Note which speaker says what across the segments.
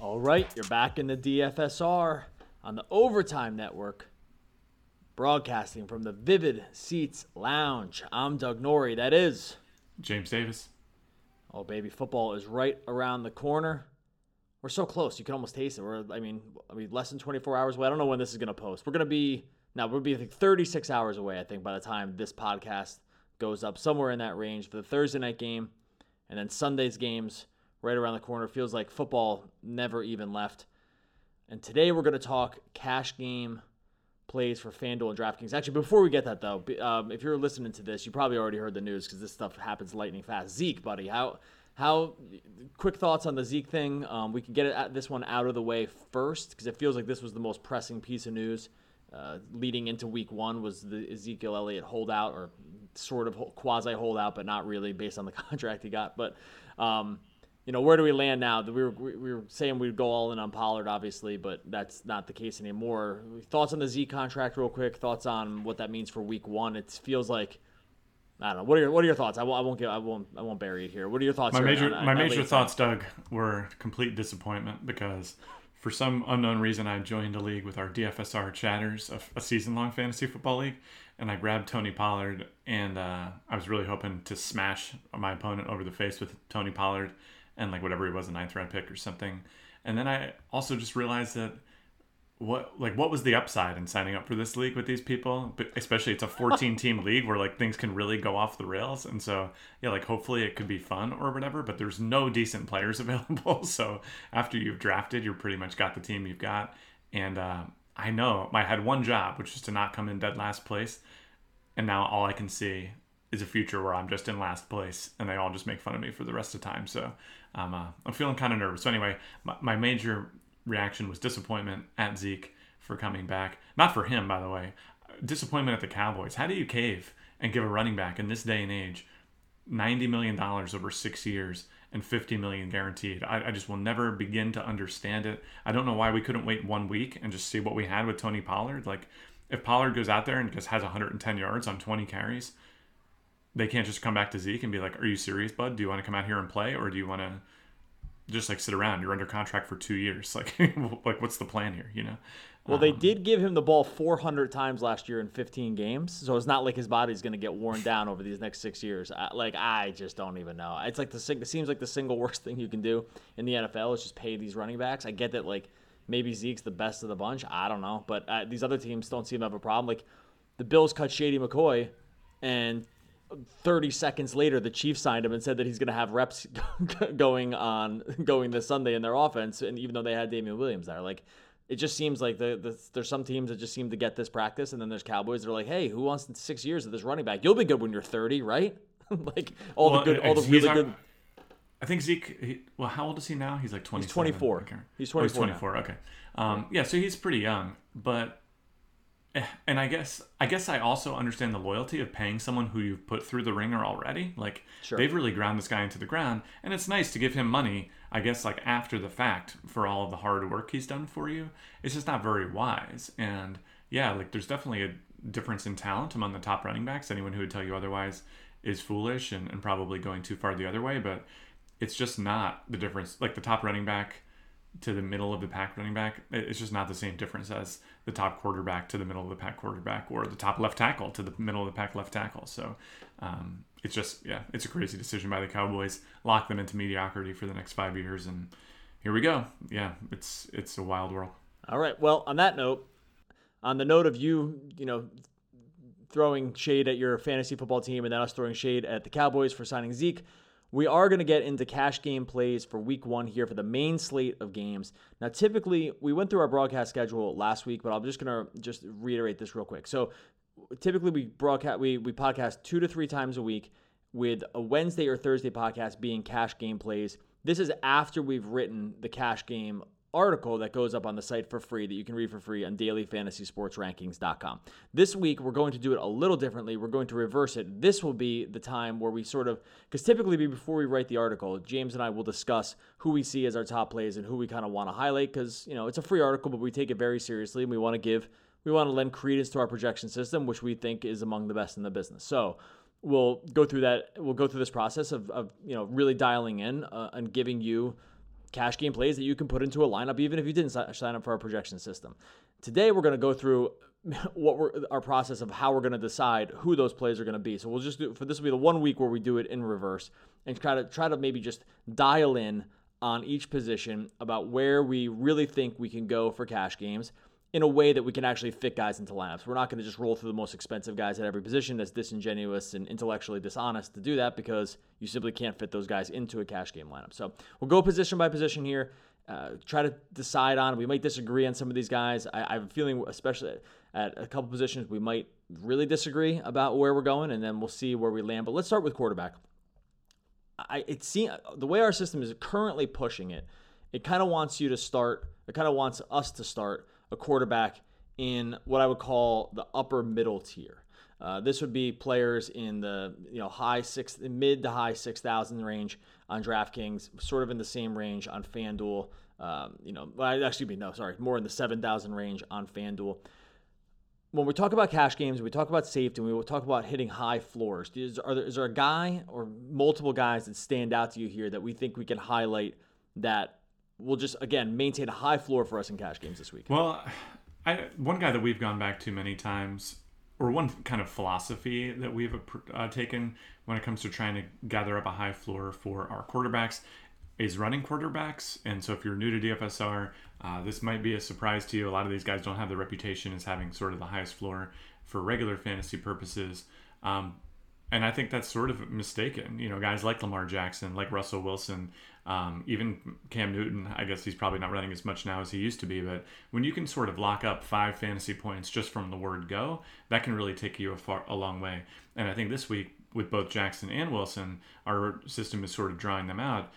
Speaker 1: All right, you're back in the DFSR on the Overtime Network, broadcasting from the Vivid Seats Lounge. I'm Doug Norrie. That is
Speaker 2: James Davis.
Speaker 1: Oh, baby, football is right around the corner. We're so close; you can almost taste it. We're, I mean, I mean, less than 24 hours away. I don't know when this is going to post. We're going to be now. We'll be like 36 hours away, I think, by the time this podcast goes up, somewhere in that range for the Thursday night game, and then Sunday's games right around the corner. Feels like football never even left. And today we're going to talk cash game plays for FanDuel and DraftKings. Actually, before we get that though, um, if you're listening to this, you probably already heard the news because this stuff happens lightning fast. Zeke, buddy, how how quick thoughts on the Zeke thing? Um, we can get it, this one out of the way first because it feels like this was the most pressing piece of news uh, leading into Week One was the Ezekiel Elliott holdout or sort of quasi holdout, but not really based on the contract he got. But um, you know, where do we land now? We were we were saying we'd go all in on Pollard, obviously, but that's not the case anymore. Thoughts on the Z contract, real quick. Thoughts on what that means for Week One? It feels like I don't know. What are your What are your thoughts? I won't. I won't get. I won't. I won't bury it here. What are your thoughts?
Speaker 2: My major.
Speaker 1: On,
Speaker 2: my major thoughts, Doug, were complete disappointment because for some unknown reason I joined a league with our DFSR chatters, a, a season long fantasy football league, and I grabbed Tony Pollard, and uh, I was really hoping to smash my opponent over the face with Tony Pollard, and like whatever he was, a ninth round pick or something. And then I also just realized that what like what was the upside in signing up for this league with these people? But especially it's a 14 team league where like things can really go off the rails. And so yeah like hopefully it could be fun or whatever but there's no decent players available. So after you've drafted you're pretty much got the team you've got. And uh, i know i had one job which is to not come in dead last place. And now all i can see is a future where i'm just in last place and they all just make fun of me for the rest of the time. So um, uh, i'm feeling kind of nervous so anyway my, my major reaction was disappointment at Zeke for coming back. Not for him, by the way. Disappointment at the Cowboys. How do you cave and give a running back in this day and age $90 million over six years and 50 million guaranteed? I, I just will never begin to understand it. I don't know why we couldn't wait one week and just see what we had with Tony Pollard. Like, if Pollard goes out there and just has 110 yards on 20 carries, they can't just come back to Zeke and be like, "Are you serious, bud? Do you want to come out here and play, or do you want to just like sit around. You're under contract for two years. Like, like what's the plan here? You know.
Speaker 1: Well, they um, did give him the ball 400 times last year in 15 games, so it's not like his body's going to get worn down over these next six years. I, like, I just don't even know. It's like the it seems like the single worst thing you can do in the NFL is just pay these running backs. I get that, like maybe Zeke's the best of the bunch. I don't know, but uh, these other teams don't seem to have a problem. Like the Bills cut Shady McCoy, and 30 seconds later, the Chiefs signed him and said that he's going to have reps going on going this Sunday in their offense. And even though they had Damien Williams there, like it just seems like the, the, there's some teams that just seem to get this practice, and then there's Cowboys that are like, hey, who wants six years of this running back? You'll be good when you're 30, right? like all well, the good, all the really good.
Speaker 2: I think Zeke. He, well, how old is he now? He's like 20.
Speaker 1: He's 24. Okay. He's 24.
Speaker 2: Oh, he's 24. Okay. Um, yeah, so he's pretty young, but Eh, and I guess I guess I also understand the loyalty of paying someone who you've put through the ringer already. Like sure. they've really ground this guy into the ground, and it's nice to give him money. I guess like after the fact for all of the hard work he's done for you. It's just not very wise. And yeah, like there's definitely a difference in talent among the top running backs. Anyone who would tell you otherwise is foolish and, and probably going too far the other way. But it's just not the difference. Like the top running back to the middle of the pack running back, it's just not the same difference as the top quarterback to the middle of the pack quarterback or the top left tackle to the middle of the pack left tackle. So um, it's just, yeah, it's a crazy decision by the Cowboys. Lock them into mediocrity for the next five years. And here we go. Yeah, it's, it's a wild world.
Speaker 1: All right. Well, on that note, on the note of you, you know, throwing shade at your fantasy football team and then us throwing shade at the Cowboys for signing Zeke. We are going to get into cash game plays for week one here for the main slate of games. Now, typically, we went through our broadcast schedule last week, but I'm just going to just reiterate this real quick. So, typically, we broadcast we we podcast two to three times a week, with a Wednesday or Thursday podcast being cash game plays. This is after we've written the cash game article that goes up on the site for free that you can read for free on dailyfantasysportsrankings.com. This week, we're going to do it a little differently. We're going to reverse it. This will be the time where we sort of, because typically before we write the article, James and I will discuss who we see as our top plays and who we kind of want to highlight because, you know, it's a free article, but we take it very seriously and we want to give, we want to lend credence to our projection system, which we think is among the best in the business. So, we'll go through that we'll go through this process of, of you know really dialing in uh, and giving you cash game plays that you can put into a lineup, even if you didn't sign up for our projection system. Today, we're going to go through what we're our process of how we're going to decide who those plays are going to be. So we'll just do for this will be the one week where we do it in reverse and try to try to maybe just dial in on each position about where we really think we can go for cash games in a way that we can actually fit guys into lineups. We're not going to just roll through the most expensive guys at every position. That's disingenuous and intellectually dishonest to do that because you simply can't fit those guys into a cash game lineup. So we'll go position by position here. Uh, try to decide on. We might disagree on some of these guys. I, I have a feeling, especially at a couple positions, we might really disagree about where we're going, and then we'll see where we land. But let's start with quarterback. I it the way our system is currently pushing it, it kind of wants you to start. It kind of wants us to start a quarterback in what I would call the upper middle tier. Uh, this would be players in the you know high six, mid to high six thousand range on DraftKings, sort of in the same range on FanDuel. Um, you know, actually, be no, sorry, more in the seven thousand range on FanDuel. When we talk about cash games, we talk about safety, and we talk about hitting high floors. Is, there, is there a guy or multiple guys that stand out to you here that we think we can highlight that will just again maintain a high floor for us in cash games this week?
Speaker 2: Well, I, one guy that we've gone back to many times, or one kind of philosophy that we've uh, taken when it comes to trying to gather up a high floor for our quarterbacks, is running quarterbacks. And so if you're new to DFSR, uh, this might be a surprise to you. A lot of these guys don't have the reputation as having sort of the highest floor for regular fantasy purposes. Um, and I think that's sort of mistaken. You know, guys like Lamar Jackson, like Russell Wilson, um, even Cam Newton, I guess he's probably not running as much now as he used to be, but when you can sort of lock up five fantasy points just from the word go, that can really take you a far a long way. And I think this week with both Jackson and Wilson, our system is sort of drawing them out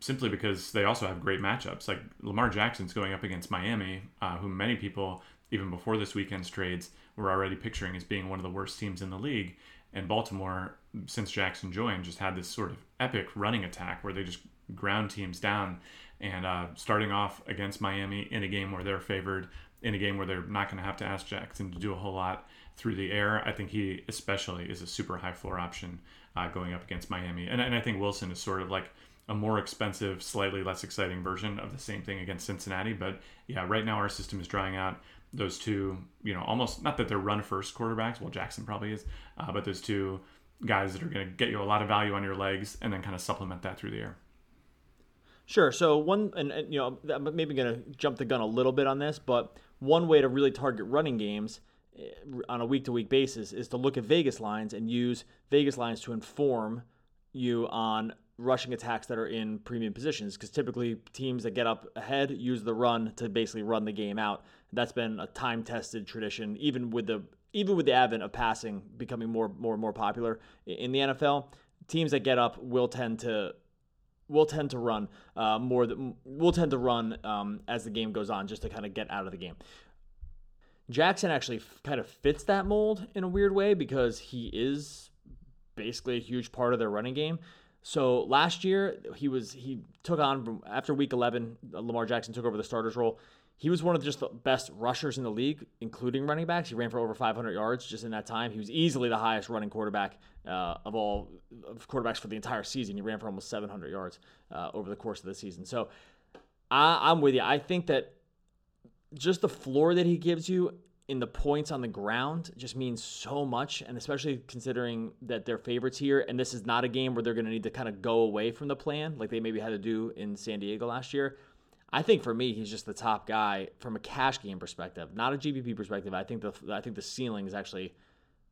Speaker 2: simply because they also have great matchups. Like Lamar Jackson's going up against Miami, uh, who many people even before this weekend's trades were already picturing as being one of the worst teams in the league. And Baltimore, since Jackson joined, just had this sort of epic running attack where they just ground teams down. And uh, starting off against Miami in a game where they're favored, in a game where they're not going to have to ask Jackson to do a whole lot through the air, I think he especially is a super high floor option uh, going up against Miami. And, and I think Wilson is sort of like a more expensive, slightly less exciting version of the same thing against Cincinnati. But yeah, right now our system is drying out those two, you know, almost not that they're run first quarterbacks. Well, Jackson probably is, uh, but those two guys that are going to get you a lot of value on your legs and then kind of supplement that through the air.
Speaker 1: Sure. So one, and, and you know, I'm maybe going to jump the gun a little bit on this, but one way to really target running games eh, on a week to week basis is to look at Vegas lines and use Vegas lines to inform you on rushing attacks that are in premium positions because typically teams that get up ahead use the run to basically run the game out. That's been a time tested tradition, even with the even with the advent of passing becoming more more and more popular in the NFL. Teams that get up will tend to will tend to run uh, more. Than, will tend to run um, as the game goes on, just to kind of get out of the game. Jackson actually f- kind of fits that mold in a weird way because he is basically a huge part of their running game. So last year he was he took on after week 11 Lamar Jackson took over the starter's role he was one of just the best rushers in the league, including running backs. He ran for over 500 yards just in that time. He was easily the highest running quarterback uh, of all of quarterbacks for the entire season. He ran for almost 700 yards uh, over the course of the season. So I, I'm with you. I think that just the floor that he gives you in the points on the ground just means so much, and especially considering that they're favorites here, and this is not a game where they're going to need to kind of go away from the plan like they maybe had to do in San Diego last year. I think for me, he's just the top guy from a cash game perspective, not a GPP perspective. I think the I think the ceiling is actually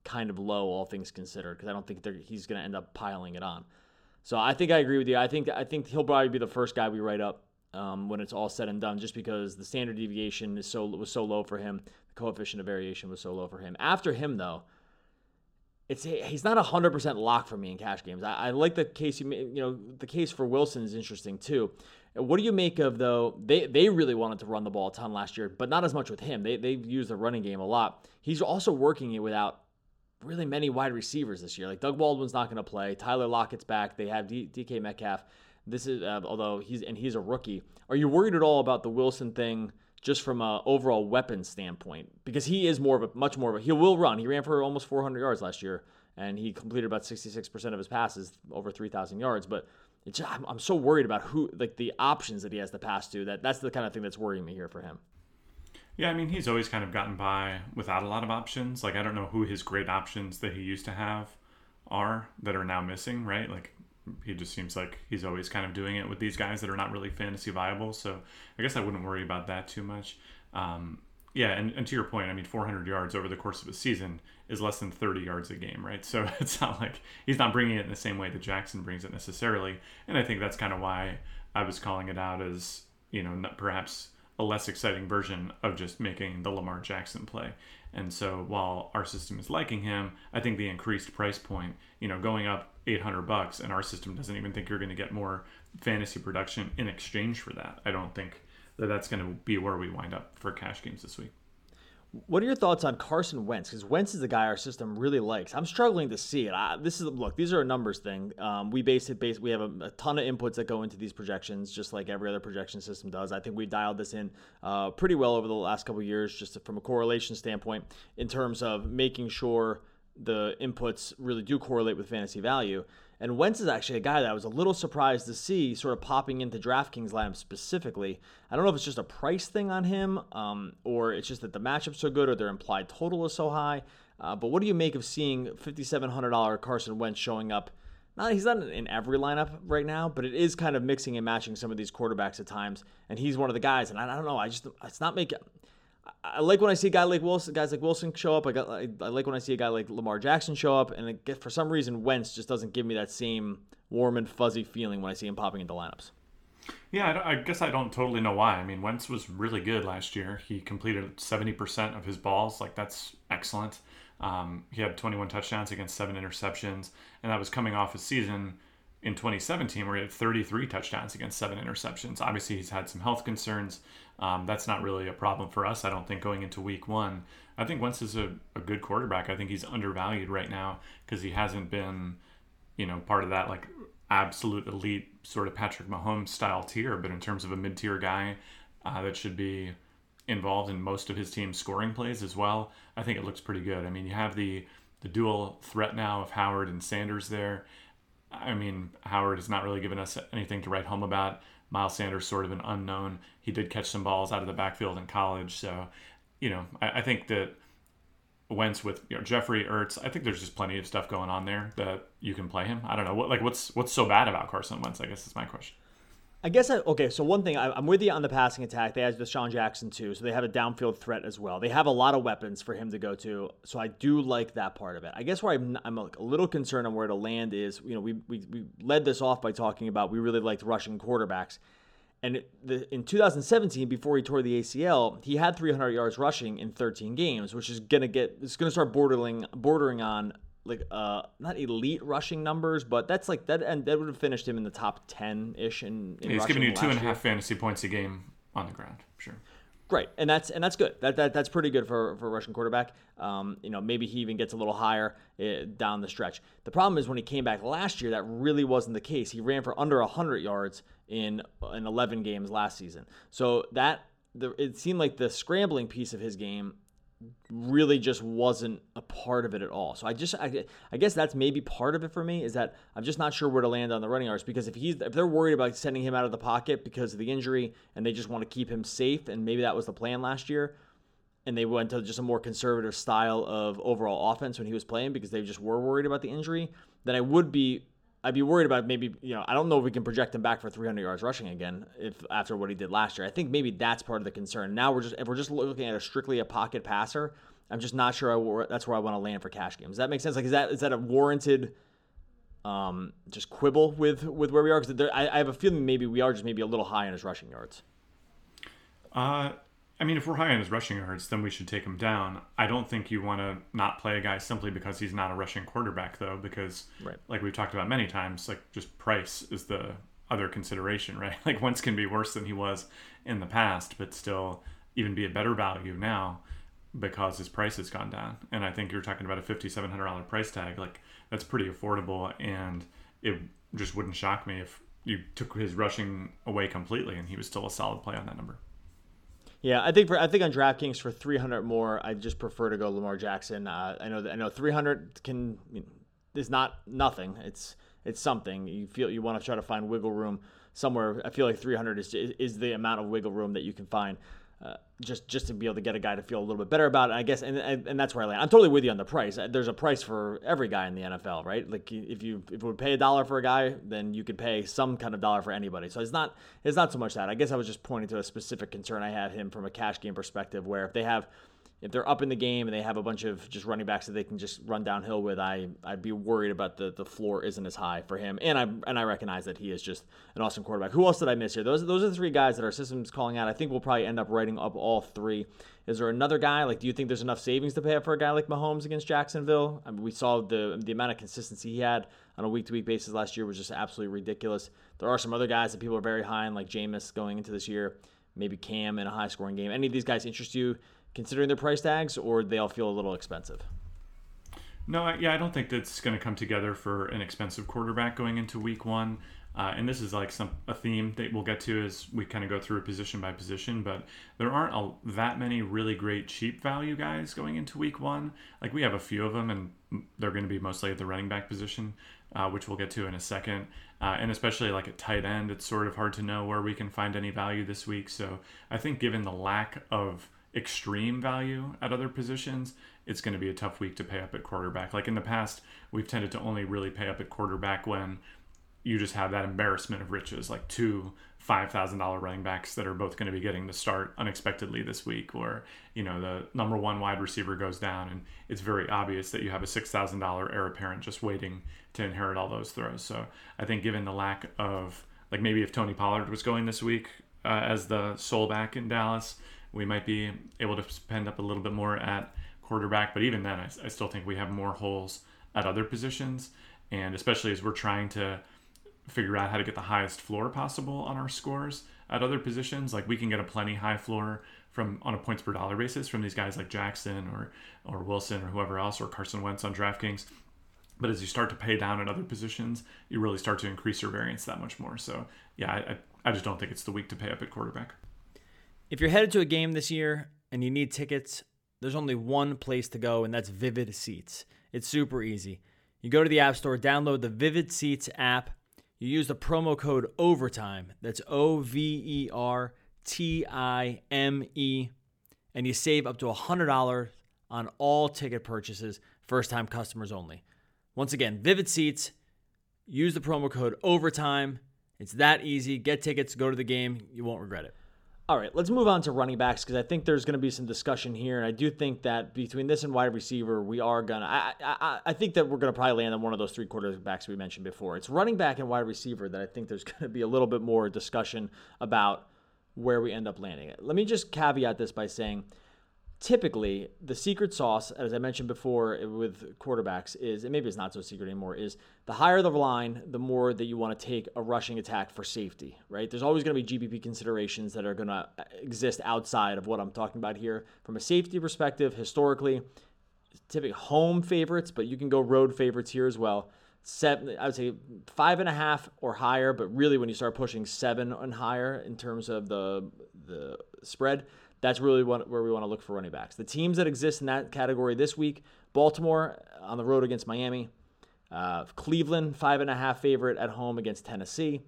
Speaker 1: kind of low, all things considered, because I don't think he's going to end up piling it on. So I think I agree with you. I think I think he'll probably be the first guy we write up um, when it's all said and done, just because the standard deviation is so was so low for him, the coefficient of variation was so low for him. After him, though, it's he's not hundred percent locked for me in cash games. I, I like the case you you know the case for Wilson is interesting too. What do you make of though? They they really wanted to run the ball a ton last year, but not as much with him. They they used the running game a lot. He's also working it without really many wide receivers this year. Like Doug Baldwin's not going to play. Tyler Lockett's back. They have D, DK Metcalf. This is uh, although he's and he's a rookie. Are you worried at all about the Wilson thing? Just from a overall weapon standpoint, because he is more of a much more of a he will run. He ran for almost 400 yards last year, and he completed about 66% of his passes, over 3,000 yards. But I'm, I'm so worried about who like the options that he has to pass to. That that's the kind of thing that's worrying me here for him.
Speaker 2: Yeah, I mean, he's always kind of gotten by without a lot of options. Like, I don't know who his great options that he used to have are that are now missing, right? Like, he just seems like he's always kind of doing it with these guys that are not really fantasy viable. So I guess I wouldn't worry about that too much. Um, yeah, and, and to your point, I mean, 400 yards over the course of a season is less than 30 yards a game, right? So it's not like he's not bringing it in the same way that Jackson brings it necessarily. And I think that's kind of why I was calling it out as, you know, perhaps a less exciting version of just making the Lamar Jackson play. And so while our system is liking him, I think the increased price point, you know, going up 800 bucks and our system doesn't even think you're going to get more fantasy production in exchange for that. I don't think that that's going to be where we wind up for cash games this week.
Speaker 1: What are your thoughts on Carson Wentz? Because Wentz is the guy our system really likes. I'm struggling to see it. I, this is look; these are a numbers thing. Um, we base it base. We have a, a, ton of inputs that go into these projections, just like every other projection system does. I think we dialed this in uh, pretty well over the last couple years, just from a correlation standpoint, in terms of making sure the inputs really do correlate with fantasy value. And Wentz is actually a guy that I was a little surprised to see sort of popping into DraftKings lineup specifically. I don't know if it's just a price thing on him, um, or it's just that the matchup's so good, or their implied total is so high. Uh, but what do you make of seeing $5,700 Carson Wentz showing up? Not he's not in every lineup right now, but it is kind of mixing and matching some of these quarterbacks at times, and he's one of the guys. And I, I don't know, I just it's not making. I like when I see a guy like Wilson, guys like Wilson show up. I, got, I, I like when I see a guy like Lamar Jackson show up, and for some reason, Wentz just doesn't give me that same warm and fuzzy feeling when I see him popping into lineups.
Speaker 2: Yeah, I, I guess I don't totally know why. I mean, Wentz was really good last year. He completed seventy percent of his balls. Like that's excellent. Um, he had 21 touchdowns against seven interceptions, and that was coming off a season in 2017 where he had 33 touchdowns against seven interceptions. Obviously, he's had some health concerns. Um, that's not really a problem for us, I don't think, going into week one. I think Wentz is a, a good quarterback. I think he's undervalued right now because he hasn't been, you know, part of that like absolute elite sort of Patrick Mahomes style tier, but in terms of a mid tier guy uh, that should be involved in most of his team's scoring plays as well, I think it looks pretty good. I mean, you have the the dual threat now of Howard and Sanders there. I mean, Howard has not really given us anything to write home about. Miles Sanders, sort of an unknown. He did catch some balls out of the backfield in college, so you know, I, I think that Wentz with you know, Jeffery Ertz, I think there's just plenty of stuff going on there that you can play him. I don't know what like what's what's so bad about Carson Wentz. I guess is my question.
Speaker 1: I guess I, okay. So one thing I, am with you on the passing attack. They have DeSean Jackson too, so they have a downfield threat as well. They have a lot of weapons for him to go to, so I do like that part of it. I guess where I'm, I'm a little concerned on where to land is, you know, we, we we led this off by talking about we really liked rushing quarterbacks, and the, in 2017, before he tore the ACL, he had 300 yards rushing in 13 games, which is gonna get it's gonna start bordering bordering on like uh not elite rushing numbers, but that's like that and that would have finished him in the top ten ish in, in
Speaker 2: yeah, he's giving you two and a half fantasy points a game on the ground, sure.
Speaker 1: Great, and that's and that's good. That, that that's pretty good for for a rushing quarterback. Um, you know, maybe he even gets a little higher uh, down the stretch. The problem is when he came back last year, that really wasn't the case. He ran for under hundred yards in in 11 games last season. So that the, it seemed like the scrambling piece of his game really just wasn't a part of it at all. So I just I, I, guess that's maybe part of it for me is that I'm just not sure where to land on the running yards because if he's if they're worried about sending him out of the pocket because of the injury and they just want to keep him safe and maybe that was the plan last year and they went to just a more conservative style of overall offense when he was playing because they just were worried about the injury, then I would be I'd be worried about maybe, you know, I don't know if we can project him back for 300 yards rushing again if after what he did last year. I think maybe that's part of the concern. Now we're just if we're just looking at a strictly a pocket passer, I'm just not sure I, that's where I want to land for cash games. Does that make sense? Like, is that is that a warranted um, just quibble with with where we are? Because I, I have a feeling maybe we are just maybe a little high on his rushing yards.
Speaker 2: Uh, I mean, if we're high on his rushing yards, then we should take him down. I don't think you want to not play a guy simply because he's not a rushing quarterback, though, because,
Speaker 1: right.
Speaker 2: like we've talked about many times, like just price is the other consideration, right? Like Wentz can be worse than he was in the past, but still even be a better value now because his price has gone down. And I think you're talking about a $5,700 price tag. Like that's pretty affordable, and it just wouldn't shock me if you took his rushing away completely and he was still a solid play on that number.
Speaker 1: Yeah, I think for I think on DraftKings for 300 more, I just prefer to go Lamar Jackson. Uh, I know that I know 300 can is not nothing. It's it's something. You feel you want to try to find wiggle room somewhere. I feel like 300 is is the amount of wiggle room that you can find. Uh, just just to be able to get a guy to feel a little bit better about it. I guess, and, and, and that's where I land. I'm totally with you on the price. There's a price for every guy in the NFL, right? Like if you if you would pay a dollar for a guy, then you could pay some kind of dollar for anybody. So it's not it's not so much that. I guess I was just pointing to a specific concern I had him from a cash game perspective, where if they have if they're up in the game and they have a bunch of just running backs that they can just run downhill with, I I'd be worried about the the floor isn't as high for him. And I and I recognize that he is just an awesome quarterback. Who else did I miss here? Those those are the three guys that our system's calling out. I think we'll probably end up writing up all three. Is there another guy? Like, do you think there's enough savings to pay up for a guy like Mahomes against Jacksonville? I mean, we saw the the amount of consistency he had on a week to week basis last year was just absolutely ridiculous. There are some other guys that people are very high on, like Jameis going into this year. Maybe Cam in a high scoring game. Any of these guys interest you? Considering their price tags, or they all feel a little expensive?
Speaker 2: No, yeah, I don't think that's going to come together for an expensive quarterback going into week one. Uh, and this is like some a theme that we'll get to as we kind of go through position by position. But there aren't a, that many really great cheap value guys going into week one. Like we have a few of them, and they're going to be mostly at the running back position, uh, which we'll get to in a second. Uh, and especially like at tight end, it's sort of hard to know where we can find any value this week. So I think given the lack of extreme value at other positions, it's going to be a tough week to pay up at quarterback. Like in the past, we've tended to only really pay up at quarterback when you just have that embarrassment of riches, like two five thousand dollar running backs that are both going to be getting the start unexpectedly this week, or you know the number one wide receiver goes down, and it's very obvious that you have a six thousand dollar heir apparent just waiting to inherit all those throws. So I think given the lack of like maybe if Tony Pollard was going this week uh, as the sole back in Dallas, we might be able to spend up a little bit more at quarterback. But even then, I, I still think we have more holes at other positions. And especially as we're trying to figure out how to get the highest floor possible on our scores at other positions, like we can get a plenty high floor from on a points per dollar basis from these guys like Jackson or or Wilson or whoever else or Carson Wentz on DraftKings. But as you start to pay down at other positions, you really start to increase your variance that much more. So yeah, I, I just don't think it's the week to pay up at quarterback.
Speaker 1: If you're headed to a game this year and you need tickets, there's only one place to go, and that's Vivid Seats. It's super easy. You go to the App Store, download the Vivid Seats app. You use the promo code OVERTIME. That's O V E R T I M E. And you save up to $100 on all ticket purchases, first time customers only. Once again, Vivid Seats. Use the promo code OVERTIME. It's that easy. Get tickets, go to the game. You won't regret it. All right, let's move on to running backs because I think there's going to be some discussion here, and I do think that between this and wide receiver, we are gonna. I I, I think that we're to probably land on one of those three quarterbacks we mentioned before. It's running back and wide receiver that I think there's going to be a little bit more discussion about where we end up landing. It. Let me just caveat this by saying typically the secret sauce, as I mentioned before eh, with quarterbacks, is and maybe it's not so secret anymore, is the higher the line, the more that you want to take a rushing attack for safety, right? There's always going to be GPP considerations that are going to eh, exist outside of what I'm talking about here. From a safety perspective, historically, typically home favorites, but you can go road favorites here as well. Seven, I would say five and a half or higher, but really when you start pushing seven and higher in terms of the the spread, that's really what, where we want to look for running backs. The teams that exist in that category this week Baltimore on the road against Miami, uh, Cleveland, five and a half favorite at home against Tennessee,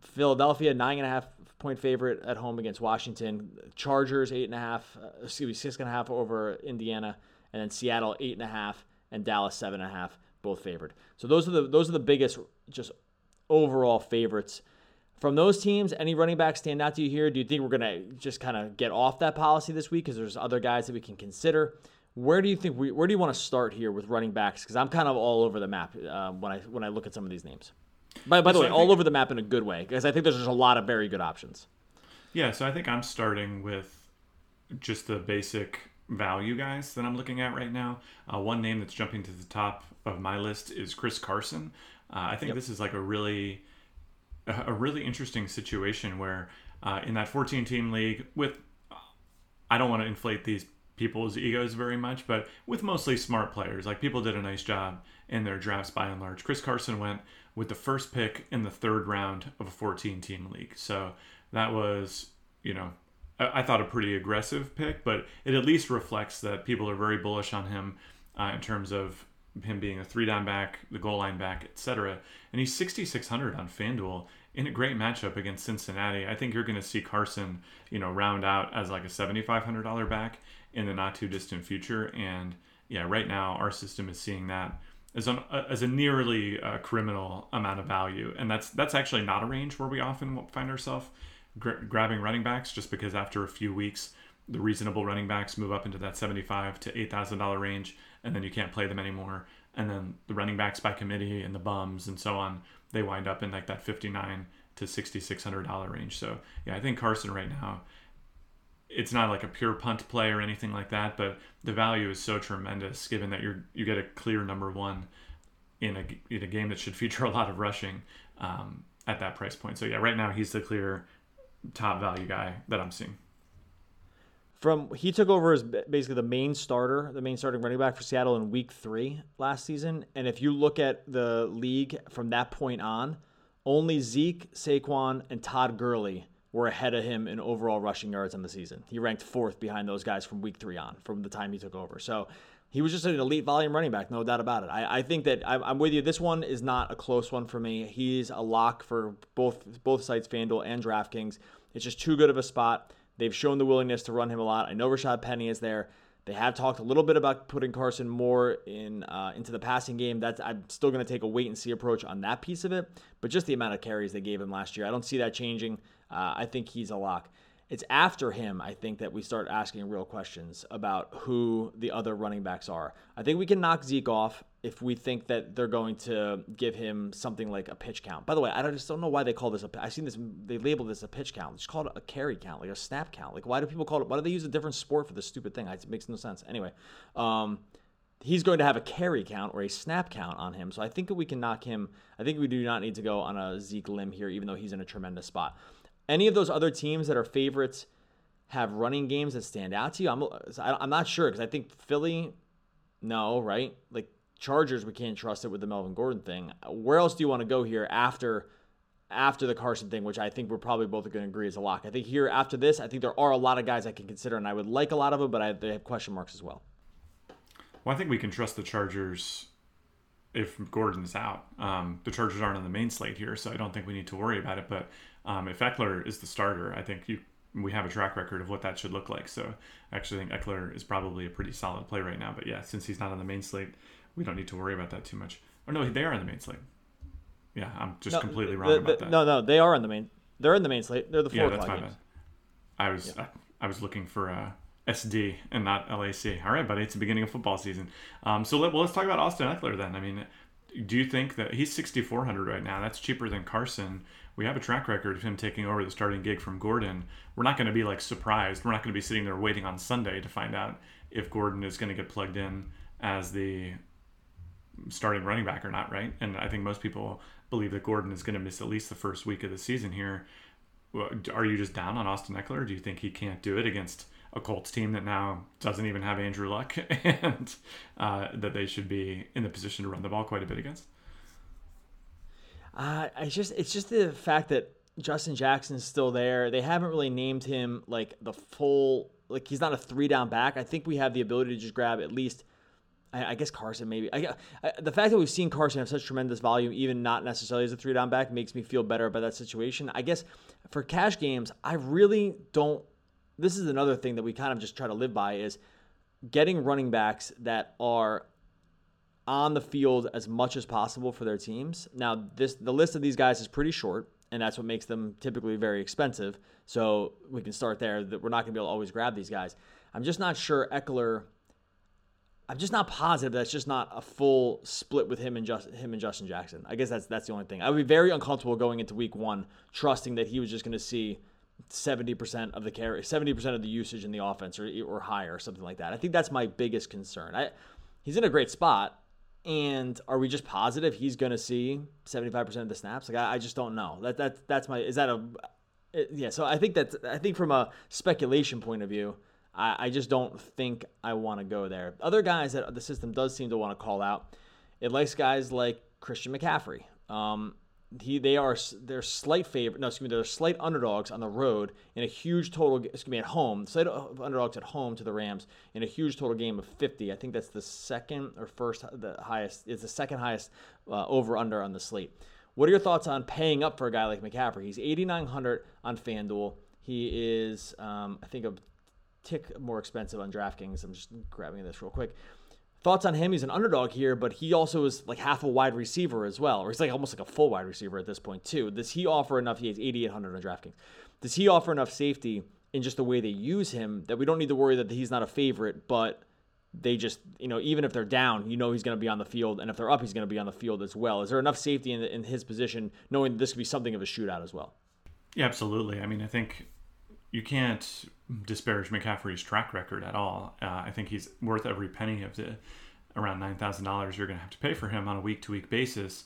Speaker 1: Philadelphia, nine and a half point favorite at home against Washington, Chargers, eight and a half, uh, excuse me, six and a half over Indiana, and then Seattle, eight and a half, and Dallas, seven and a half, both favored. So those are the those are the biggest just overall favorites from those teams, any running back stand out to you here? Do you think we're going to just kind of get off that policy this week because there's other guys that we can consider? Where do you think we? Where do you want to start here with running backs? Because I'm kind of all over the map uh, when I when I look at some of these names. By, by the so way, think, all over the map in a good way because I think there's just a lot of very good options.
Speaker 2: Yeah, so I think I'm starting with just the basic value guys that I'm looking at right now. Uh, one name that's jumping to the top of my list is Chris Carson. Uh, I think yep. this is like a really a really interesting situation where uh, in that 14 team league with I don't want to inflate these people's egos very much, but with mostly smart players, like people did a nice job in their drafts by and large. Chris Carson went with the first pick in the third round of a 14 team league. So that was, you know, I, thought a pretty aggressive pick, but it at least reflects that people are very bullish on him uh, in terms of him being a three down back, the goal line back, etc. And he's 6,600 on FanDuel in a great matchup against Cincinnati. I think you're going to see Carson, you know, round out as like a $7,500 back in the not too distant future. And yeah, right now our system is seeing that as an as a nearly uh, criminal amount of value, and that's that's actually not a range where we often find ourselves gra- grabbing running backs, just because after a few weeks the reasonable running backs move up into that seventy-five to eight thousand dollar range, and then you can't play them anymore. And then the running backs by committee and the bums and so on, they wind up in like that fifty-nine to sixty-six hundred dollar range. So yeah, I think Carson right now it's not like a pure punt play or anything like that, but the value is so tremendous given that you're you get a clear number one in a in a game that should feature a lot of rushing um, at that price point. So yeah, right now he's the clear top value guy that I'm seeing.
Speaker 1: From he took over as basically the main starter, the main starting running back for Seattle in Week Three last season, and if you look at the league from that point on, only Zeke, Saquon, and Todd Gurley were ahead of him in overall rushing yards on the season. He ranked fourth behind those guys from week three on, from the time he took over. So he was just an elite volume running back, no doubt about it. I, I think that I'm, I'm, with you. This one is not a close one for me. He's a lock for both both sites, FanDuel and DraftKings. It's just too good of a spot. They've shown the willingness to run him a lot. I know Rashaad Penny is there. They have talked a little bit about putting Carson more in uh, into the passing game. That's I'm still going to take a wait and see approach on that piece of it. But just the amount of carries they gave him last year, I don't see that changing. Uh, I think he's a lock. It's after him, I think, that we start asking real questions about who the other running backs are. I think we can knock Zeke off if we think that they're going to give him something like a pitch count. By the way, I just don't know why they call this a. I've seen this. They label this a pitch count. Just call it a carry count, like a snap count. Like why do people call it? Why do they use a different sport for this stupid thing? It makes no sense. Anyway, um, he's going to have a carry count or a snap count on him. So I think that we can knock him. I think we do not need to go on a Zeke limb here, even though he's in a tremendous spot. Any of those other teams that are favorites have running games that stand out to you? I'm I'm not sure because I think Philly, no, right? Like Chargers, we can't trust it with the Melvin Gordon thing. Where else do you want to go here after? After the Carson thing, which I think we're probably both going to agree is a lock. I think here after this, I think there are a lot of guys I can consider, and I would like a lot of them, but I, they have question marks as well.
Speaker 2: Well, I think we can trust the Chargers if Gordon's out. Um, the Chargers aren't on the main slate here, so I don't think we need to worry about it. But um, if Ekeler is the starter, I think you we have a track record of what that should look like. So I actually think Ekeler is probably a pretty solid play right now. But yeah, since he's not on the main slate, we don't need to worry about that too much. Or no, they are on the main slate. Yeah, I'm just no, completely wrong
Speaker 1: the,
Speaker 2: about that.
Speaker 1: No, no, they are on the main. They're in the main slate. They're the four
Speaker 2: yeah,
Speaker 1: that's
Speaker 2: my
Speaker 1: games. bad.
Speaker 2: I was yeah. I, I, was looking for uh, SD and not LAC. All right, buddy, it's the beginning of football season. Um, so let, well, let's talk about Austin Ekeler then. I mean, do you think that he's 6,400 right now? That's cheaper than Carson. We have a track record of him taking over the starting gig from Gordon. We're not going to be like surprised. We're not going to be sitting there waiting on Sunday to find out if Gordon is going to get plugged in as the starting running back or not, right? And I think most people believe that Gordon is going to miss at least the first week of the season here. Are you just down on Austin Ekeler? Do you think he can't do it against a Colts team that now doesn't even have Andrew Luck and uh, that they should be in the position to run the ball quite a bit against?
Speaker 1: Uh, I just it's just the fact that Justin Jackson is still there. They haven't really named him like the full like he's not a three down back. I think we have the ability to just grab at least. I, I guess Carson maybe. I, I, the fact that we've seen Carson have such tremendous volume, even not necessarily as a three down back, makes me feel better about that situation. I guess for cash games, I really don't this is another thing that we kind of just try to live by is getting running backs that are on the field as much as possible for their teams. Now, this the list of these guys is pretty short, and that's what makes them typically very expensive. So we can start there. That we're not going to be able to always grab these guys. I'm just not sure Ekeler. I'm just not positive that's just not a full split with him and just him and Justin Jackson. I guess that's that's the only thing. I would be very uncomfortable going into week one, trusting that he was just going to see 70% of the carry, 70% of the usage in the offense or, or higher, or something like that. I think that's my biggest concern. I, he's in a great spot. And are we just positive he's going to see 75% of the snaps? Like, I, I, just don't know. That, that, that's my, is that a, it, yeah. So I think that's, I think from a speculation point of view, I, I just don't think I want to go there. Other guys that the system does seem to want to call out, it likes guys like Christian McCaffrey. Um, he they are they're slight favorite. No, excuse me, they're slight underdogs on the road in a huge total. Excuse me, at home, slight underdogs at home to the Rams in a huge total game of 50. I think that's the second or first, the highest. It's the second highest uh, over under on the slate. What are your thoughts on paying up for a guy like McCaffrey? He's 8,900 on FanDuel. He is, um, I think, a tick more expensive on DraftKings. I'm just grabbing this real quick. Thoughts on him? He's an underdog here, but he also is like half a wide receiver as well, or he's like almost like a full wide receiver at this point too. Does he offer enough? He has 8,800 on DraftKings. Does he offer enough safety in just the way they use him that we don't need to worry that he's not a favorite, but they just, you know, even if they're down, you know he's going to be on the field, and if they're up, he's going to be on the field as well. Is there enough safety in, in his position, knowing this could be something of a shootout as well?
Speaker 2: Yeah, absolutely. I mean, I think you can't disparage McCaffrey's track record at all. Uh, I think he's worth every penny of the around nine thousand dollars you're going to have to pay for him on a week to week basis.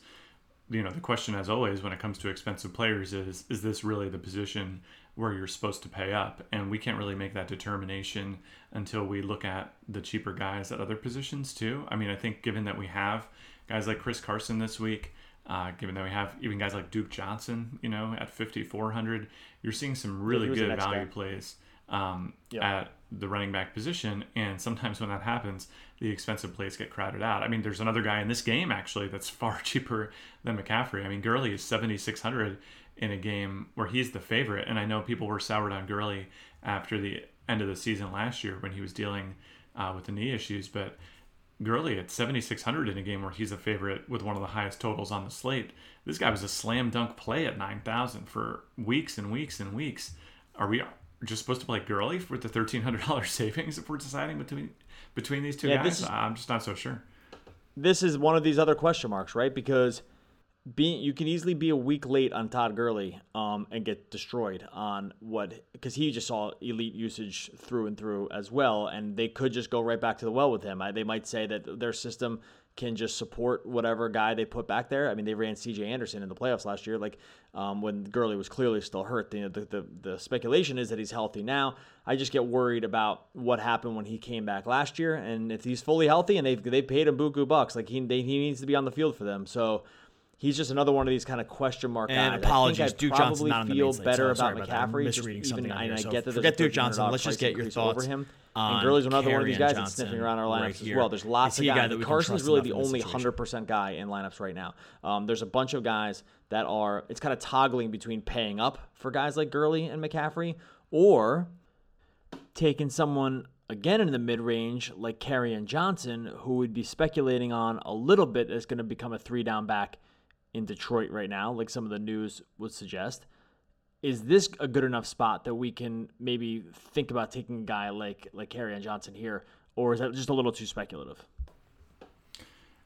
Speaker 2: You know, the question, as always, when it comes to expensive players, is is this really the position where you're supposed to pay up? And we can't really make that determination until we look at the cheaper guys at other positions too. I mean, I think given that we have guys like Chris Carson this week. Uh, given that we have even guys like Duke Johnson, you know, at 5,400, you're seeing some really good value guy. plays um, yep. at the running back position. And sometimes when that happens, the expensive plays get crowded out. I mean, there's another guy in this game actually that's far cheaper than McCaffrey. I mean, Gurley is 7,600 in a game where he's the favorite. And I know people were soured on Gurley after the end of the season last year when he was dealing uh, with the knee issues, but Gurley at 7,600 in a game where he's a favorite with one of the highest totals on the slate. This guy was a slam dunk play at 9,000 for weeks and weeks and weeks. Are we just supposed to play Gurley with the $1,300 savings if we're deciding between between these two yeah, guys? Is, I'm just not so sure.
Speaker 1: This is one of these other question marks, right? Because being you can easily be a week late on Todd Gurley um, and get destroyed on what because he just saw elite usage through and through as well, and they could just go right back to the well with him. I, they might say that their system can just support whatever guy they put back there. I mean, they ran C.J. Anderson in the playoffs last year, like um, when Gurley was clearly still hurt. The, the, the, the, speculation is that he's healthy now. I just get worried about what happened when he came back last year, and if he's fully healthy and they they paid him buku bucks, like he they, he needs to be on the field for them. So he's just another one of these kind of question mark
Speaker 3: and
Speaker 1: guys.
Speaker 3: apologies,
Speaker 1: I
Speaker 3: think I'd Duke Johnson not
Speaker 1: feel
Speaker 3: the
Speaker 1: better
Speaker 3: so
Speaker 1: about McCaffrey.
Speaker 3: About misreading
Speaker 1: just even, I,
Speaker 3: so
Speaker 1: I get that
Speaker 3: forget Duke Johnson. Let's just get your thoughts over him. And
Speaker 1: Gurley's another one of these guys that's sniffing around our lineups right as well. There's lots of guys. Guy Carson's really the only 100% guy in lineups right now. Um, there's a bunch of guys that are, it's kind of toggling between paying up for guys like Gurley and McCaffrey or taking someone again in the mid range like Kerryon Johnson, who would be speculating on a little bit is going to become a three down back in Detroit right now, like some of the news would suggest. Is this a good enough spot that we can maybe think about taking a guy like like Kerryon Johnson here, or is that just a little too speculative?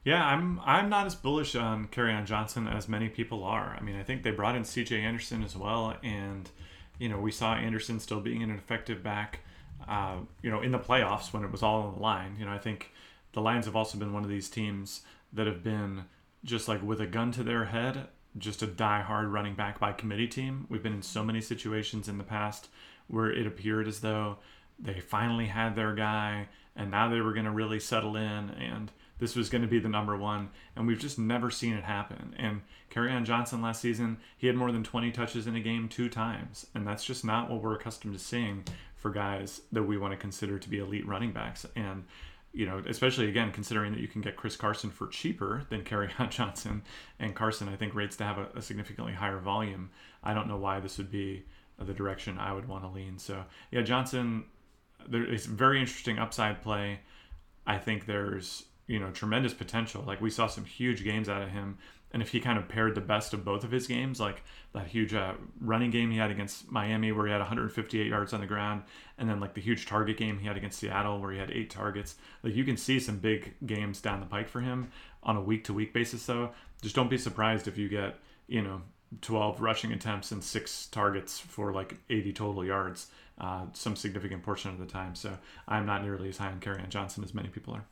Speaker 2: Yeah, I'm I'm not as bullish on Kerryon Johnson as many people are. I mean, I think they brought in C.J. Anderson as well, and you know we saw Anderson still being an effective back. Uh, you know, in the playoffs when it was all on the line. You know, I think the Lions have also been one of these teams that have been just like with a gun to their head, just a die-hard running back by committee team. We've been in so many situations in the past where it appeared as though they finally had their guy and now they were going to really settle in and this was going to be the number one and we've just never seen it happen and Kerryon Johnson last season he had more than 20 touches in a game two times and that's just not what we're accustomed to seeing for guys that we want to consider to be elite running backs and you know, especially again considering that you can get Chris Carson for cheaper than Kerryon Johnson, and Carson I think rates to have a, a, significantly higher volume. I don't know why this would be the direction I would want to lean. So yeah, Johnson, there is very interesting upside play. I think there's you know tremendous potential. Like we saw some huge games out of him and if he kind of paired the best of both of his games, like that huge uh, running game he had against Miami where he had 158 yards on the ground, and then like the huge target game he had against Seattle where he had eight targets, like you can see some big games down the pike for him on a week to week basis. Though, just don't be surprised if you get you know 12 rushing attempts and six targets for like 80 total yards, uh, some significant portion of the time. So I'm not nearly as high on Kerryon Johnson as many people are.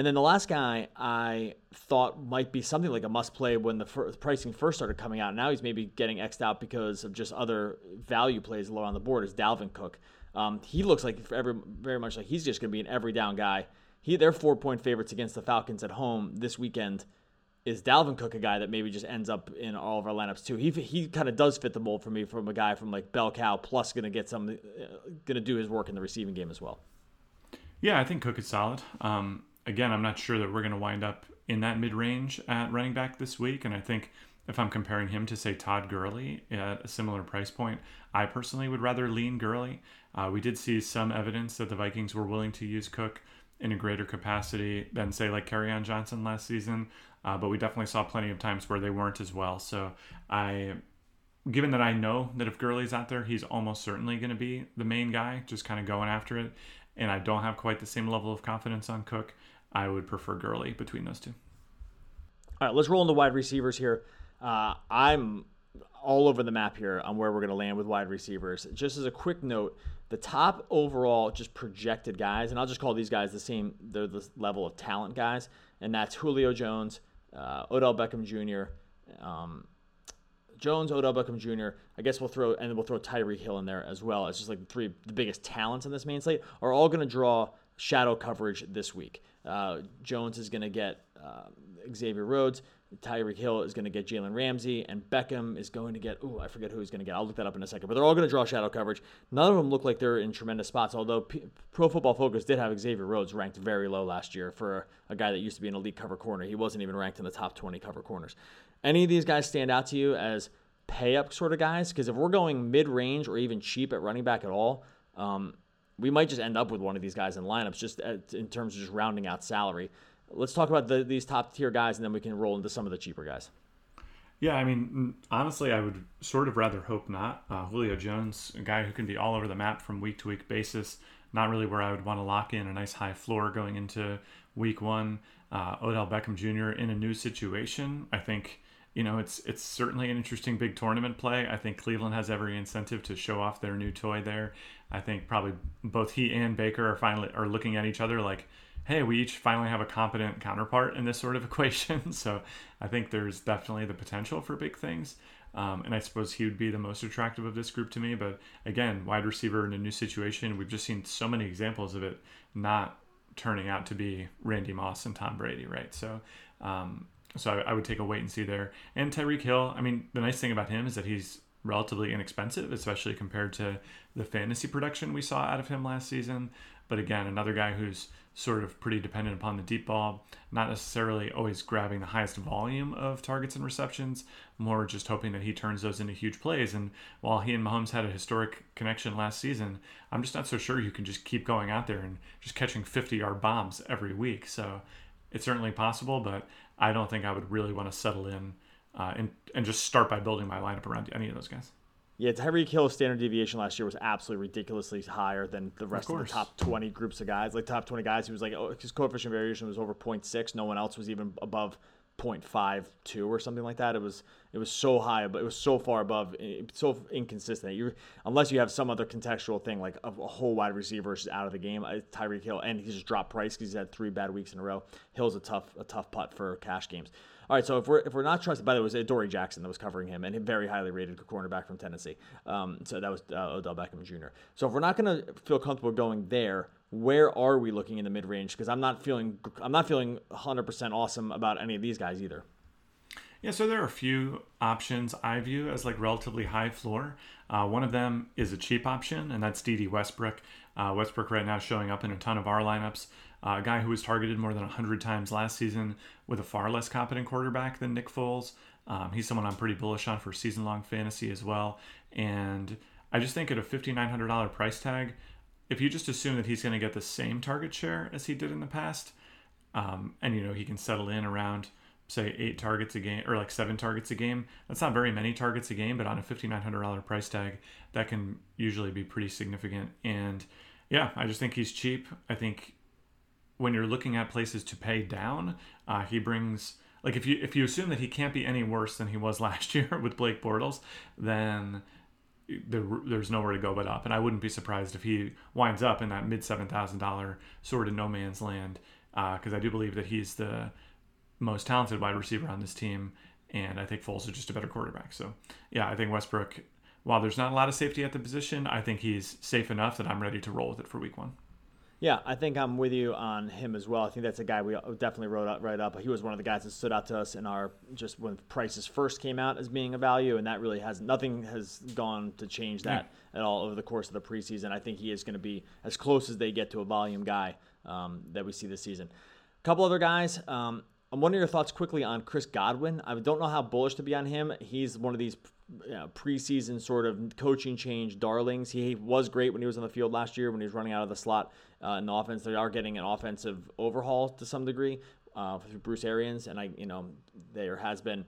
Speaker 1: And then the last guy I thought might be something like a must play when the pricing first started coming out. Now he's maybe getting xed out because of just other value plays low on the board. Is Dalvin Cook? Um, he looks like every, very much like he's just going to be an every down guy. He they're four point favorites against the Falcons at home this weekend. is Dalvin Cook a guy that maybe just ends up in all of our lineups too? He he kind of does fit the mold for me from a guy from like bell cow plus going to get some, uh, going to do his work in the receiving game as well.
Speaker 2: Yeah, I think Cook is solid. Um, again, I'm not sure that we're going to wind up in that mid range at running back this week, and I think if I'm comparing him to say Todd Gurley at a similar price point, I personally would rather lean Gurley. Uh, we did see some evidence that the Vikings were willing to use Cook in a greater capacity than say like Kerryon Johnson last season. Uh, but we definitely saw plenty of times where they weren't as well. So I, given that I know that if Gurley's out there, he's almost certainly going to be the main guy, just kind of going after it. And I don't have quite the same level of confidence on Cook. I would prefer Gurley between those two.
Speaker 1: All right, let's roll into wide receivers here. Uh, I'm all over the map here on where we're going to land with wide receivers. Just as a quick note, the top overall just projected guys, and I'll just call these guys the same, they're the level of talent guys, and that's Julio Jones, uh, Odell Beckham Jr., um, Jones, Odell Beckham Jr. I guess we'll throw and we'll throw Tyreek Hill in there as well. It's just like the three the biggest talents in this main slate are all going to draw shadow coverage this week. Uh, Jones is going to get uh, Xavier Rhodes. Tyreek Hill is going to get Jalen Ramsey, and Beckham is going to get. Oh, I forget who he's going to get. I'll look that up in a second. But they're all going to draw shadow coverage. None of them look like they're in tremendous spots. Although P- Pro Football Focus did have Xavier Rhodes ranked very low last year for a guy that used to be an elite cover corner. He wasn't even ranked in the top 20 cover corners. Any of these guys stand out to you as pay up sort of guys? Because if we're going mid range or even cheap at running back at all, um, we might just end up with one of these guys in lineups just at, in terms of just rounding out salary. Let's talk about the, these top tier guys, and then we can roll into some of the cheaper guys.
Speaker 2: Yeah, I mean, honestly, I would sort of rather hope not. Uh, Julio Jones, a guy who can be all over the map from week to week basis, not really where I would want to lock in a nice high floor going into week one. Uh, Odell Beckham Jr. in a new situation, I think you know it's it's certainly an interesting big tournament play. I think Cleveland has every incentive to show off their new toy there. I think probably both he and Baker are finally are looking at each other like hey, we each finally have a competent counterpart in this sort of equation. so I think there's definitely the potential for big things. Um, and I suppose he would be the most attractive of this group to me. But again, wide receiver in a new situation, we've just seen so many examples of it not turning out to be Randy Moss and Tom Brady, right? So, um, so I, I, would take a wait and see there. And Tyreek Hill, I mean, the nice thing about him is that he's relatively inexpensive, especially compared to the fantasy production we saw out of him last season. But again, another guy who's sort of pretty dependent upon the deep ball, not necessarily always grabbing the highest volume of targets and receptions, more just hoping that he turns those into huge plays. And while he and Mahomes had a historic connection last season, I'm just not so sure you can just keep going out there and just catching 50 yard bombs every week. So it's certainly possible, but I don't think I would really want to settle in uh, and, and just start by building my lineup around any of those guys.
Speaker 1: Yeah, Tyreek Hill's standard deviation last year was absolutely ridiculously higher than the rest of, of, the top 20 groups of guys. Like top 20 guys, he was like, oh, his coefficient variation was over 0.6. No one else was even above 0.52 or something like that. It was it was so high, but it was so far above, eh, so inconsistent. You unless you have some other contextual thing like a, a whole wide receiver is out of the game. Tyreek Hill and he just dropped price because he's had three bad weeks in a row. Hill's a tough a tough putt for cash games. All right, so if we're if we're not trusted, by the way, it was Adoree' Jackson that was covering him, and a very highly rated cornerback from Tennessee. Um, so that was uh, Odell Beckham Jr. So if we're not going to feel comfortable going there, where are we looking in the mid range? Because I'm not feeling I'm not feeling 100% awesome about any of these guys either.
Speaker 2: Yeah, so there are a few options I view as like relatively high floor. Uh, one of them is a cheap option, and that's Dede Westbrook. Uh, Westbrook right now showing up in a ton of our lineups. Uh, a guy who was targeted more than 100 times last season with a far less competent quarterback than Nick Foles. Um, he's someone I'm pretty bullish on for season long fantasy as well. And I just think at a $5,900 price tag, if you just assume that he's going to get the same target share as he did in the past, um, and you know he can settle in around say eight targets a game or like seven targets a game. That's not very many targets a game, but on a fifty nine hundred dollar price tag, that can usually be pretty significant. And yeah, I just think he's cheap. I think when you're looking at places to pay down, uh, he brings like if you if you assume that he can't be any worse than he was last year with Blake Bortles, then there, there's nowhere to go but up. And I wouldn't be surprised if he winds up in that mid seven thousand dollar sort of no man's land because uh, I do believe that he's the most talented wide receiver on this team, and I think Foles is just a better quarterback. So yeah, I think Westbrook. While there's not a lot of safety at the position, I think he's safe enough that I'm ready to roll with it for week one.
Speaker 1: Yeah, I think I'm with you on him as well. I think that's a guy we definitely wrote up right up. He was one of the guys that stood out to us in our just when prices first came out as being a value, and that really has nothing has gone to change that yeah. at all over the course of the preseason. I think he is going to be as close as they get to a volume guy um, that we see this season. A couple other guys. Um, I'm wondering your thoughts quickly on Chris Godwin. I don't know how bullish to be on him. He's one of these you know, preseason sort of coaching change darlings. He was great when he was on the field last year when he was running out of the slot uh, in the offense. They are getting an offensive overhaul to some degree uh, through Bruce Arians, and I, you know, there has been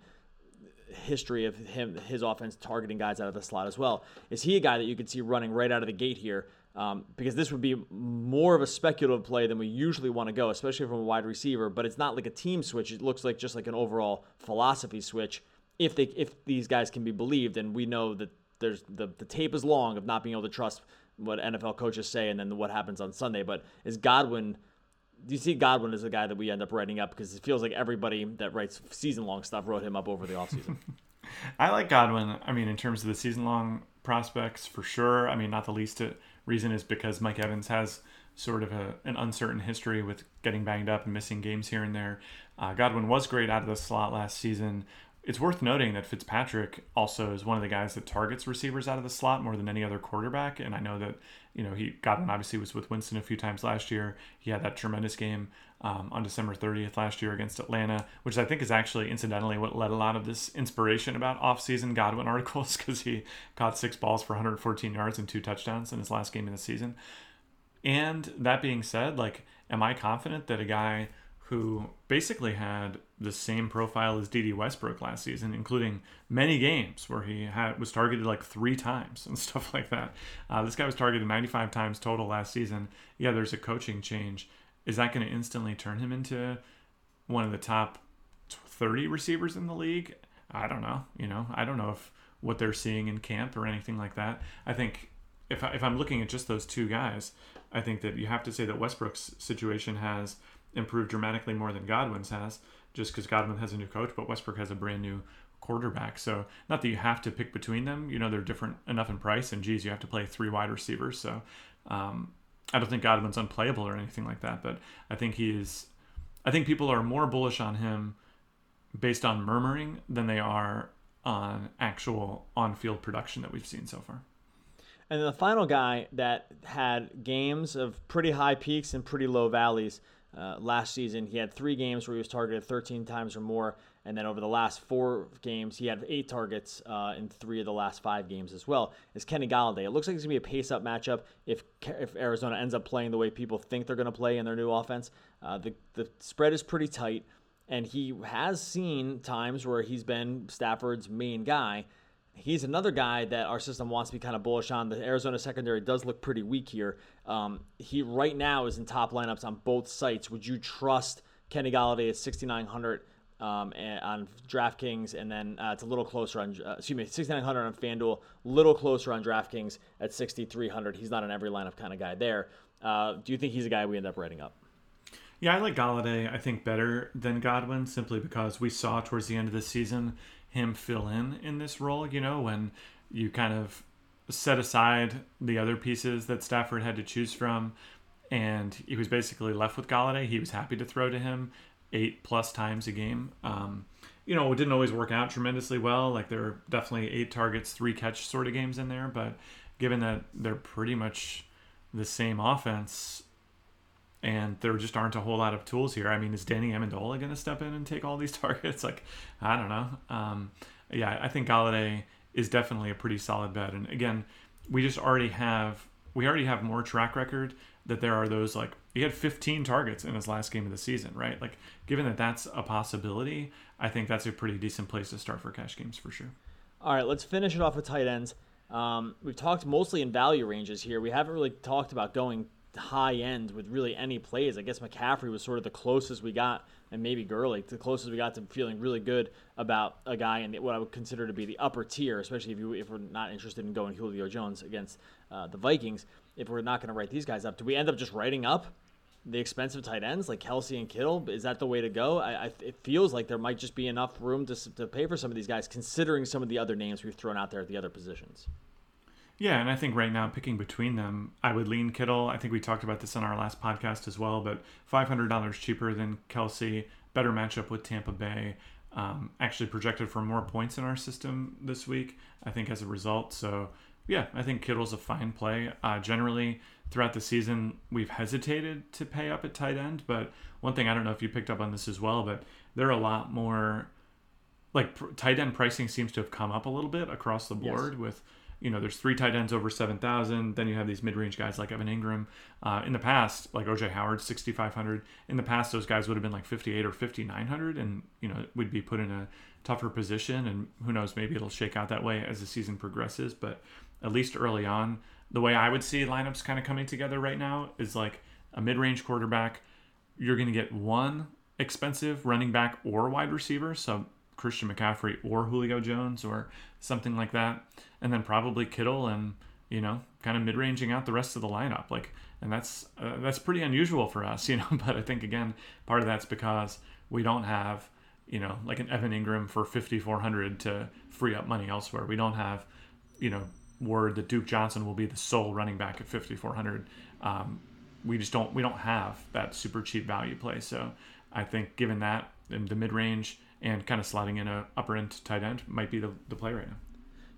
Speaker 1: history of him his offense targeting guys out of the slot as well. Is he a guy that you could see running right out of the gate here? Um, because this would be more of a speculative play than we usually want to go, especially from a wide receiver. But it's not like a team switch; it looks like just like an overall philosophy switch if they if these guys can be believed, and we know that there's the the tape is long of not being able to trust what NFL coaches say and then what happens on Sunday. But is Godwin? Do you see Godwin as a guy that we end up writing up because it feels like everybody that writes season long stuff wrote him up over the offseason?
Speaker 2: I like Godwin. I mean, in terms of the season long prospects, for sure. I mean, not the least reason is because Mike Evans has sort of a, an uncertain history with getting banged up and missing games here and there. Uh, Godwin was great out of the slot last season. It's worth noting that Fitzpatrick also is one of the guys that targets receivers out of the slot more than any other quarterback. And I know that, you know, he Godwin obviously was with Winston a few times last year. He had that tremendous game um, on December 30th last year against Atlanta, which I think is actually incidentally what led a lot of this inspiration about off-season Godwin articles because he caught six balls for 114 yards and two touchdowns in his last game of the season. And that being said, like, am I confident that a guy – who basically had the same profile as Dede Westbrook last season, including many games where he had was targeted like three times and stuff like that. Uh, this guy was targeted 95 times total last season. Yeah, there's a coaching change. Is that going to instantly turn him into one of the top 30 receivers in the league? I don't know. You know, I don't know if what they're seeing in camp or anything like that. I think if, I, if I'm looking at just those two guys, I think that you have to say that Westbrook's situation has – improved dramatically more than Godwin's has, just because Godwin has a new coach, but Westbrook has a brand new quarterback. So not that you have to pick between them. You know they're different enough in price, and geez, you have to play three wide receivers. So um, I don't think Godwin's unplayable or anything like that, but I think he is. I think people are more bullish on him based on murmuring than they are on actual on-field production that we've seen so far.
Speaker 1: And then the final guy that had games of pretty high peaks and pretty low valleys uh, last season, he had three games where he was targeted 13 times or more. And then over the last four games, he had eight targets uh, in three of the last five games as well. Is Kenny Golladay? It looks like it's gonna be a pace-up matchup if if Arizona ends up playing the way people think they're gonna play in their new offense. Uh, the the spread is pretty tight, and he has seen times where he's been Stafford's main guy he's another guy that our system wants to be kind of bullish on. The Arizona secondary does look pretty weak here. Um, he right now is in top lineups on both sites. Would you trust Kenny Golladay at 6,900 um, on DraftKings, and then uh, it's a little closer on uh, excuse me 6,900 on FanDuel, little closer on DraftKings at 6,300. He's not an every lineup kind of guy there. Uh, do you think he's a guy we end up writing up?
Speaker 2: Yeah, I like Golladay, I think better than Godwin simply because we saw towards the end of the season him fill in in this role, you know, when you kind of set aside the other pieces that Stafford had to choose from and he was basically left with Golladay. He was happy to throw to him eight plus times a game. Um, you know, it didn't always work out tremendously well. Like there are definitely eight targets, three catch sort of games in there, but given that they're pretty much the same offense, and there just aren't a whole lot of tools here. I mean, is Danny Amendola going to step in and take all these targets? Like, I don't know. Um, yeah, I think Golladay is definitely a pretty solid bet. And again, we just already have we already have more track record that there are those like he had 15 targets in his last game of the season, right? Like, given that that's a possibility, I think that's a pretty decent place to start for cash games for sure.
Speaker 1: All right, let's finish it off with tight ends. Um, we've talked mostly in value ranges here. We haven't really talked about going high end with really any plays. I guess McCaffrey was sort of the closest we got, and maybe Gurley, the closest we got to feeling really good about a guy in what I would consider to be the upper tier, especially if you if we're not interested in going Julio Jones against uh, the Vikings. If we're not going to write these guys up, do we end up just writing up the expensive tight ends like Kelce and Kittle? Is that the way to go? I, I, it feels like there might just be enough room to, to pay for some of these guys, considering some of the other names we've thrown out there at the other positions.
Speaker 2: Yeah, and I think right now picking between them, I would lean Kittle. I think we talked about this on our last podcast as well, but five hundred dollars cheaper than Kelce, better matchup with Tampa Bay. Um, actually projected for more points in our system this week. I think as a result. So yeah, I think Kittle's a fine play. Uh, generally, throughout the season, we've hesitated to pay up at tight end, but one thing I don't know if you picked up on this as well, but there are a lot more like pr- tight end pricing seems to have come up a little bit across the board yes. with you know there's three tight ends over 7000 then you have these mid-range guys like evan Engram. uh, in the past like oj howard 6500 in the past those guys would have been like 58 or 5900 and you know we'd be put in a tougher position and who knows maybe it'll shake out that way as the season progresses but at least early on the way i would see lineups kind of coming together right now is like a mid-range quarterback you're going to get one expensive running back or wide receiver so Christian McCaffrey or Julio Jones or something like that, and then probably Kittle and you know kind of mid ranging out the rest of the lineup. Like, and that's uh, that's pretty unusual for us, you know. But I think again, part of that's because we don't have you know like an Evan Engram for 5400 to free up money elsewhere. We don't have you know word that Duke Johnson will be the sole running back at 5400. Um, we just don't we don't have that super cheap value play. So I think given that in the mid range and kind of sliding in a upper end tight end might be the, the play right now.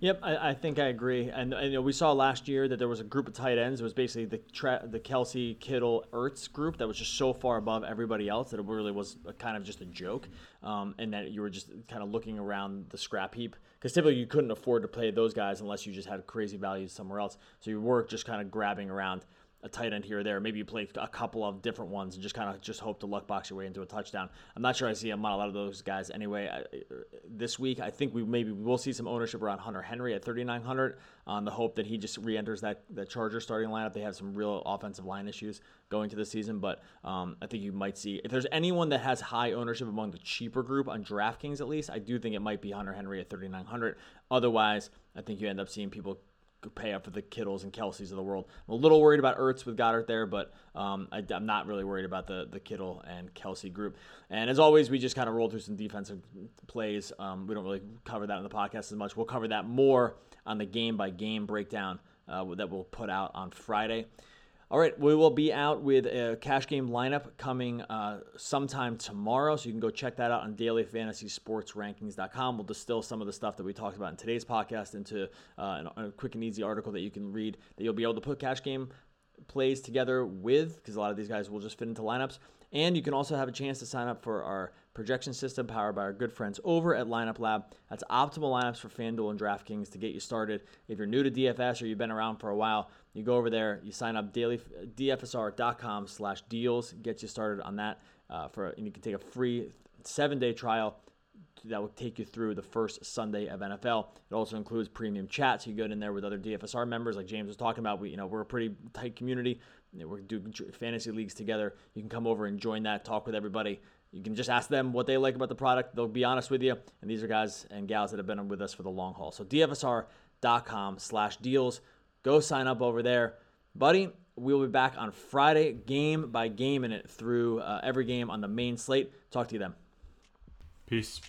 Speaker 1: Yep, I, I, think I agree. And, and you know, we saw last year that there was a group of tight ends. It was basically the tra- the Kelce, Kittle, Ertz group that was just so far above everybody else that it really was kind of just a joke. Um, and that you were just kind of looking around the scrap heap because typically you couldn't afford to play those guys unless you just had crazy values somewhere else. So you were just kind of grabbing around a tight end here or there. Maybe you play a couple of different ones and just kind of just hope to luck box your way into a touchdown. I'm not sure I see a lot of those guys anyway. I, this week, I think we maybe we'll see some ownership around Hunter Henry at 3,900 on the hope that he just re-enters that the Charger starting lineup. They have some real offensive line issues going to the season, but um, I think you might see if there's anyone that has high ownership among the cheaper group on DraftKings at least. I do think it might be Hunter Henry at 3,900. Otherwise, I think you end up seeing people pay up for the Kittles and Kelces of the world. I'm a little worried about Ertz with Goedert there, but um, I, am not really worried about the the Kittle and Kelce group. And as always, we just kind of roll through some defensive plays. Um, we don't really cover that in the podcast as much. We'll cover that more on the game by game breakdown uh, that we'll put out on Friday. All right, we will be out with a cash game lineup coming uh, sometime tomorrow, so you can go check that out on dailyfantasysportsrankings.com. We'll distill some of the stuff that we talked about in today's podcast into uh, a quick and easy article that you can read that you'll be able to put cash game plays together with, because a lot of these guys will just fit into lineups. And you can also have a chance to sign up for our projection system powered by our good friends over at Lineup Lab. That's optimal lineups for FanDuel and DraftKings to get you started. If you're new to DFS or you've been around for a while, you go over there, you sign up daily dfsr.com slash deals, gets you started on that uh, for, and you can take a free seven day trial that will take you through the first Sunday of NFL. It also includes premium chat, so you get in there with other DFSR members, like James was talking about. We, you know, we're a pretty tight community. We're doing fantasy leagues together. You can come over and join that, talk with everybody. You can just ask them what they like about the product. They'll be honest with you. And these are guys and gals that have been with us for the long haul. So dfsr.com slash deals. Go sign up over there. Buddy, we'll be back on Friday, game by game in it through uh, every game on the main slate. Talk to you then.
Speaker 2: Peace.